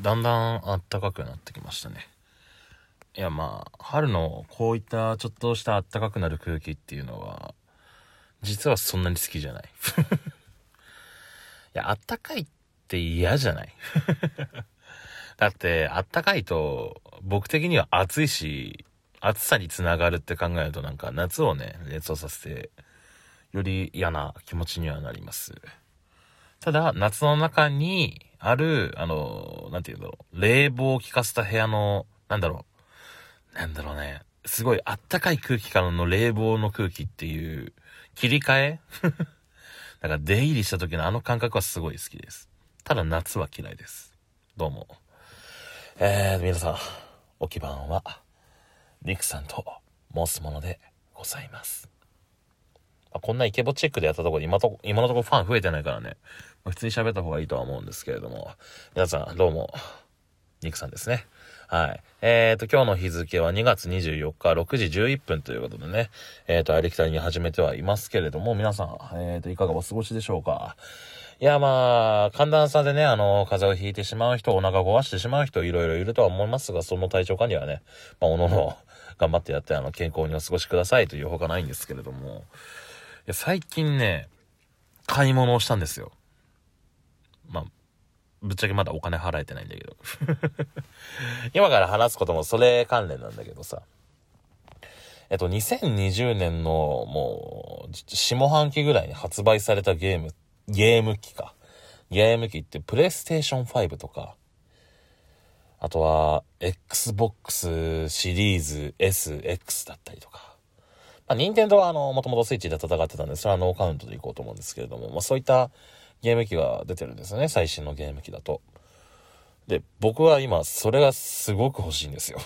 だんだん暖かくなってきましたね。いやまあ、春のこういったちょっとした暖かくなる空気っていうのは、実はそんなに好きじゃない。いや、暖かいって嫌じゃない？だって、暖かいと、僕的には暑いし、暑さにつながるって考えるとなんか夏をね、熱をさせて、より嫌な気持ちにはなります。ただ、夏の中にある、あの、なんていうの、冷房を効かせた部屋の、なんだろう、なんだろうね、すごいあったかい空気からの冷房の空気っていう、切り替え？だから出入りした時のあの感覚はすごい好きです。ただ夏は嫌いです。どうも。えー、皆さん、置き番は、リクさんと申すものでございます。あ、こんなイケボチェックでやったとこで今と今のところファン増えてないからね、まあ、普通に喋った方がいいとは思うんですけれども、皆さんどうも、ニクさんですね。はい。えっ、ー、と、今日の日付は2月24日6時11分ということでね、えっ、ー、と、ありきたりに始めてはいますけれども、皆さん、えっ、ー、と、いかがお過ごしでしょうか？いや、まあ、寒暖差でね、あの、風邪をひいてしまう人、お腹壊してしまう人、いろいろいるとは思いますが、その体調管理はね、まあ、おのの、頑張ってやって、あの、健康にお過ごしくださいというほかないんですけれども、や、最近ね、買い物をしたんですよ。まあ、ぶっちゃけまだお金払えてないんだけど。今から話すこともそれ関連なんだけどさ。えっと、2020年のもう、下半期ぐらいに発売されたゲームゲーム機か。ゲーム機ってプレイステーション5とか、あとは Xbox シリーズ S、X だったりとか。まあ、任天堂はあの、もともとスイッチで戦ってたんで、それはノーカウントでいこうと思うんですけれども、まあそういったゲーム機が出てるんですよね、最新のゲーム機だと。で、僕は今、それがすごく欲しいんですよ。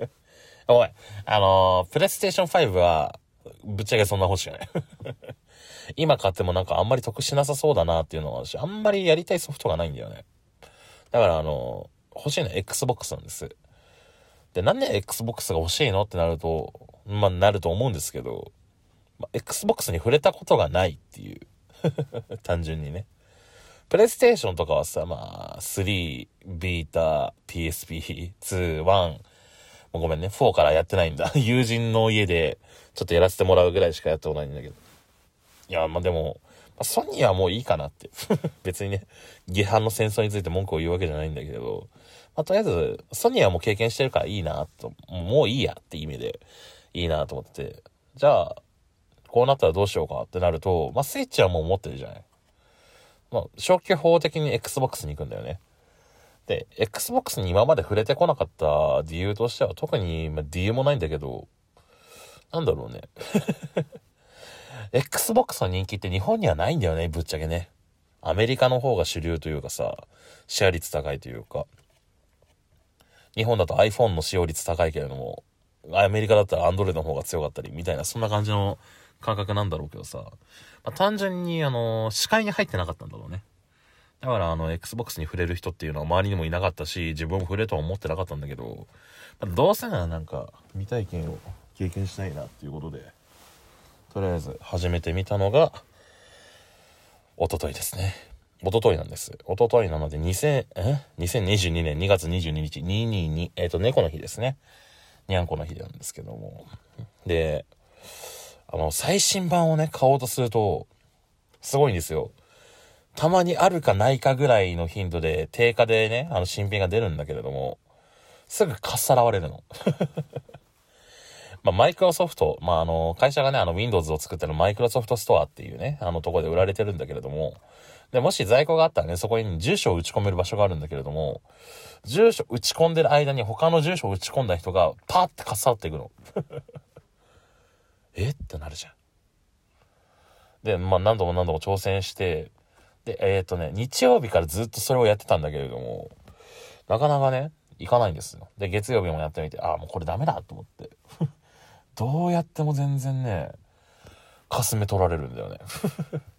おい、あのー、プレイステーション5は、ぶっちゃけそんな欲しくない 今買ってもなんかあんまり得しなさそうだなっていうのがあるし、あんまりやりたいソフトがないんだよね。だからあの、欲しいのは Xbox なんです。で、なんで Xbox が欲しいのってなると、まあ、なると思うんですけど、まあ、Xbox に触れたことがないっていう。単純にね。プレイステーションとかはさ、まあ、3、ビータ、PSP、2、1、もうごめんね、4からやってないんだ。友人の家で、ちょっとやらせてもらうぐらいしかやってこないんだけど。いや、まあでも、ソニーはもういいかなって。別にね、下半の戦争について文句を言うわけじゃないんだけど、まあとりあえず、ソニーはもう経験してるからいいなと、もういいやって意味で、いいなと思って、じゃあ、こうなったらどうしようか？ってなると、まあスイッチはもう持ってるじゃない。まあ消去法的に Xbox に行くんだよね。で、Xbox に今まで触れてこなかった理由としては特に、ま、理由もないんだけど、なんだろうね。Xbox の人気って日本にはないんだよね、ぶっちゃけね。アメリカの方が主流というかさ、シェア率高いというか。日本だと iPhone の使用率高いけれども、アメリカだったら Android の方が強かったり、みたいな、そんな感じの感覚なんだろうけどさ。まあ、単純に、あの、視界に入ってなかったんだろうね。だから、あの、Xbox に触れる人っていうのは周りにもいなかったし、自分も触れとは思ってなかったんだけど、まあ、どうせならなんか、未体験を経験したいなっていうことで、とりあえず始めてみたのが、おとといですね。おとといなんです。おとといなので、2000、え ?2022 年2月22日、222、えっ、ー、と、猫の日ですね。にゃんこの日なんですけども。で、あの、最新版をね、買おうとすると、すごいんですよ。たまにあるかないかぐらいの頻度で、定価でね、あの、新品が出るんだけれども、すぐかっさらわれるの。まあ、マイクロソフト、まあ、あの、会社がね、あの、Windows を作ってるマイクロソフトストアっていうね、あのとこで売られてるんだけれども、で、もし在庫があったらね、そこに住所を打ち込める場所があるんだけれども、住所打ち込んでる間に他の住所を打ち込んだ人がパーってかっさっていくの。え？ってなるじゃん。で、まあ、何度も何度も挑戦して、で、えっ、ー、とね、日曜日からずっとそれをやってたんだけれども、なかなかね、行かないんですよ。で、月曜日もやってみて、ああ、もうこれダメだと思って。どうやっても全然ね、かすめ取られるんだよね。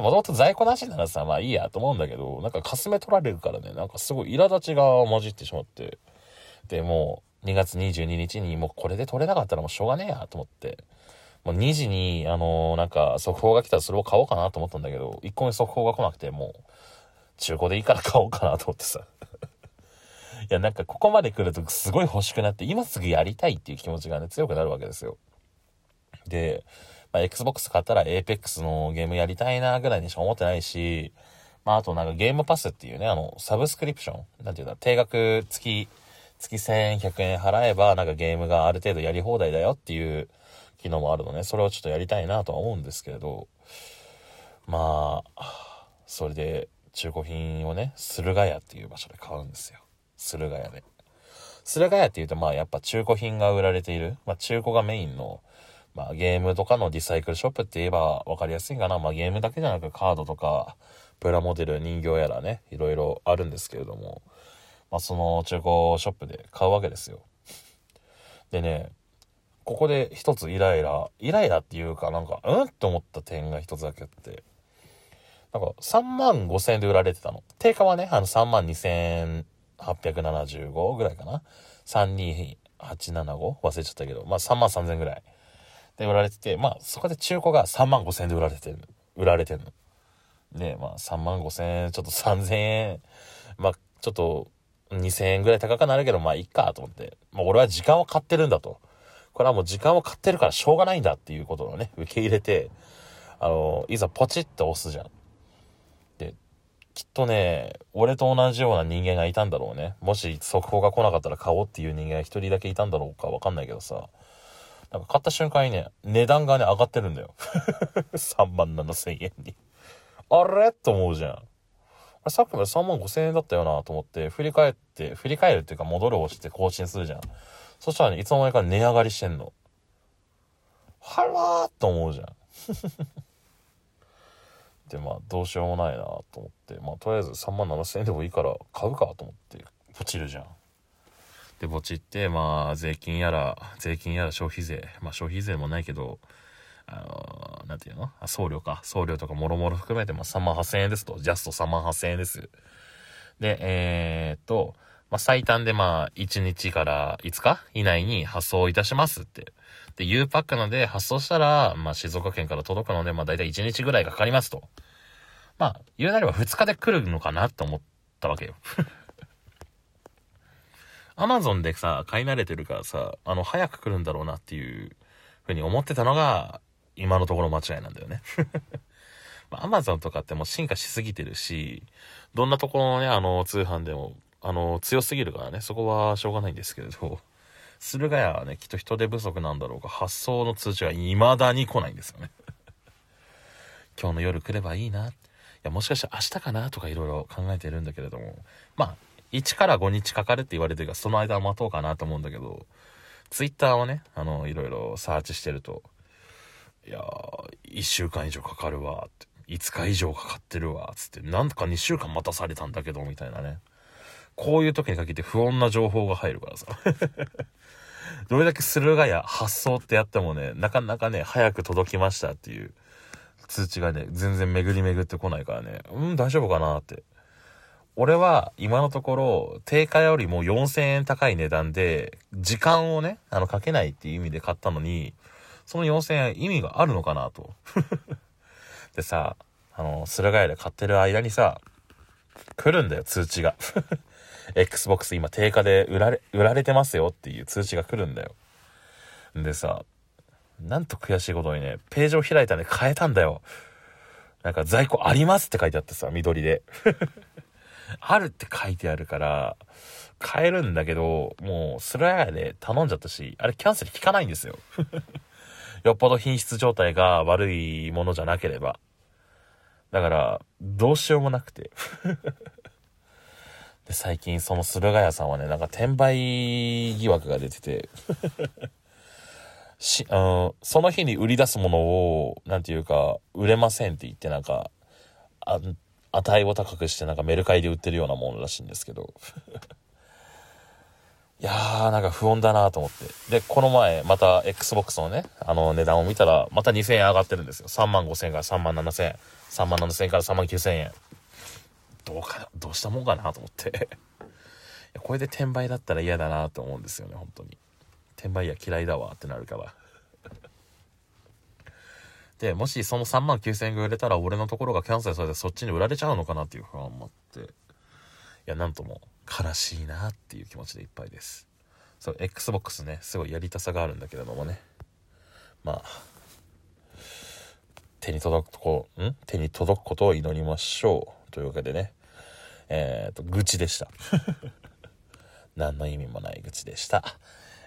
もともと在庫なしならさ、まあいいやと思うんだけど、なんかかすめ取られるからね、なんかすごい苛立ちが混じってしまって。で、もう2月22日にもうこれで取れなかったらもうしょうがねえやと思って。もう2時に、あのー、なんか速報が来たらそれを買おうかなと思ったんだけど、一個目速報が来なくて、もう中古でいいから買おうかなと思ってさ。いや、なんかここまで来るとすごい欲しくなって、今すぐやりたいっていう気持ちがね、強くなるわけですよ。で、まあ、Xbox 買ったら Apex のゲームやりたいなぐらいにしか思ってないし、まあ、あとなんかゲームパスっていうね、あの、サブスクリプションなんていうんだ、定額月、月1100円払えば、なんかゲームがある程度やり放題だよっていう機能もあるのね。それをちょっとやりたいなとは思うんですけれど、まあ、それで中古品をね、駿河屋っていう場所で買うんですよ。駿河屋で。駿河屋っていうと、まあやっぱ中古品が売られている、まあ中古がメインの、まあゲームとかのリサイクルショップって言えば分かりやすいかな。まあゲームだけじゃなくカードとか、プラモデル、人形やらね、いろいろあるんですけれども、まあその中古ショップで買うわけですよ。でね、ここで一つイライラ、イライラっていうかなんか、うんって思った点が一つだけあって、なんか3万5千円で売られてたの。定価はね、あの3万2875ぐらいかな。32875忘れちゃったけど、まあ3万3千円ぐらいで売られてて、まあそこで中古が3万5千円で売られてる、売られてるの。で、まあ3万5千円、ちょっと3000円、まあちょっと2000円ぐらい高くなるけど、まあいいかと思って。まあ俺は時間を買ってるんだと。これはもう時間を買ってるからしょうがないんだっていうことをね、受け入れて、あの、いざポチって押すじゃん。で、きっとね、俺と同じような人間がいたんだろうね。もし速報が来なかったら買おうっていう人間が一人だけいたんだろうかわかんないけどさ。なんか買った瞬間にね、値段がね、上がってるんだよ。3万7千円に。あれ？と思うじゃん。あれさっきまで3万5千円だったよなと思って、振り返って、振り返るっていうか戻る押して更新するじゃん。そしたらね、いつの間にか値上がりしてんの。はらーと思うじゃん。で、まあ、どうしようもないなと思って、まあ、とりあえず3万7千円でもいいから買うかと思って、ポチるじゃん。で、ポチって、まあ、税金やら、税金やら消費税、まあ、消費税もないけど、あのー、なんていうの？あ送料か。送料とかもろもろ含めて、まあ、3万8千円ですと。ジャスト3万8千円です。で、えー、っと、まあ、最短でまあ、1日から5日以内に発送いたしますって。で、U パックなので発送したら、まあ、静岡県から届くので、まあ、だいたい1日ぐらいかかりますと。まあ、言うなれば2日で来るのかなって思ったわけよ。アマゾンでさ、買い慣れてるからさ、あの、早く来るんだろうなっていうふうに思ってたのが、今のところ間違いなんだよね。アマゾンとかってもう進化しすぎてるし、どんなところのね、あの、通販でもあの、強すぎるからね、そこはしょうがないんですけれど、駿河屋はね、きっと人手不足なんだろうが、発送の通知が未だに来ないんですよね。今日の夜来ればいいな。いや、もしかしたら明日かなとかいろいろ考えてるんだけれども、まあ、1から5日かかるって言われてるから、その間待とうかなと思うんだけど、ツイッターをね、あの、いろいろサーチしてると、いやー、1週間以上かかるわ、って。5日以上かかってるわ、つって、なんとか2週間待たされたんだけど、みたいなね。こういう時に限って不穏な情報が入るからさ。どれだけ駿河屋発送ってやってもね、なかなかね、早く届きましたっていう通知がね、全然巡り巡ってこないからね、うん、大丈夫かなって。俺は今のところ、定価よりも4000円高い値段で、時間をね、あの、かけないっていう意味で買ったのに、その4000円意味があるのかなと。でさ、あの、駿河屋で買ってる間にさ、来るんだよ、通知が。Xbox 今定価で売られ、売られてますよっていう通知が来るんだよ。でさ、なんと悔しいことにね、ページを開いたらね、変えたんだよ。なんか在庫ありますって書いてあってさ、緑で。あるって書いてあるから、買えるんだけど、もう、スラヤで頼んじゃったし、あれキャンセル効かないんですよ。よっぽど品質状態が悪いものじゃなければ。だから、どうしようもなくて。で、最近その駿河屋さんはね、なんか転売疑惑が出てて し、うん、その日に売り出すものを、なんていうか、売れませんって言ってなんか、あ、値を高くしてなんかメルカリで売ってるようなものらしいんですけど いやー、なんか不穏だなと思って。で、この前、また Xbox のね、あの値段を見たら、また2000円上がってるんですよ。3万5000円から3万7000円。3万7000円から3万9000円。どうか、どうしたもんかなと思って これで転売だったら嫌だなと思うんですよね、本当に。転売屋嫌いだわってなるから、もしその3万9000円が売れたら俺のところがキャンセルされてそっちに売られちゃうのかなっていう不安もあって。いや、なんとも悲しいなっていう気持ちでいっぱいです。そう XBOX ねすごいやりたさがあるんだけれどもね。まあ手に届くこうん？手に届くことを祈りましょう。というわけでね。えっ、ー、と愚痴でした。何の意味もない愚痴でした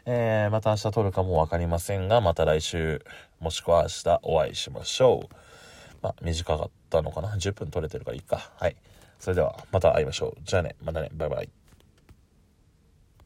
えー、また明日撮るかも分かりませんがまた来週もしくは明日お会いしましょう。まあ短かったのかな？10分撮れてるからいいか。はい。それではまた会いましょう。じゃあね。またね。バイバイ。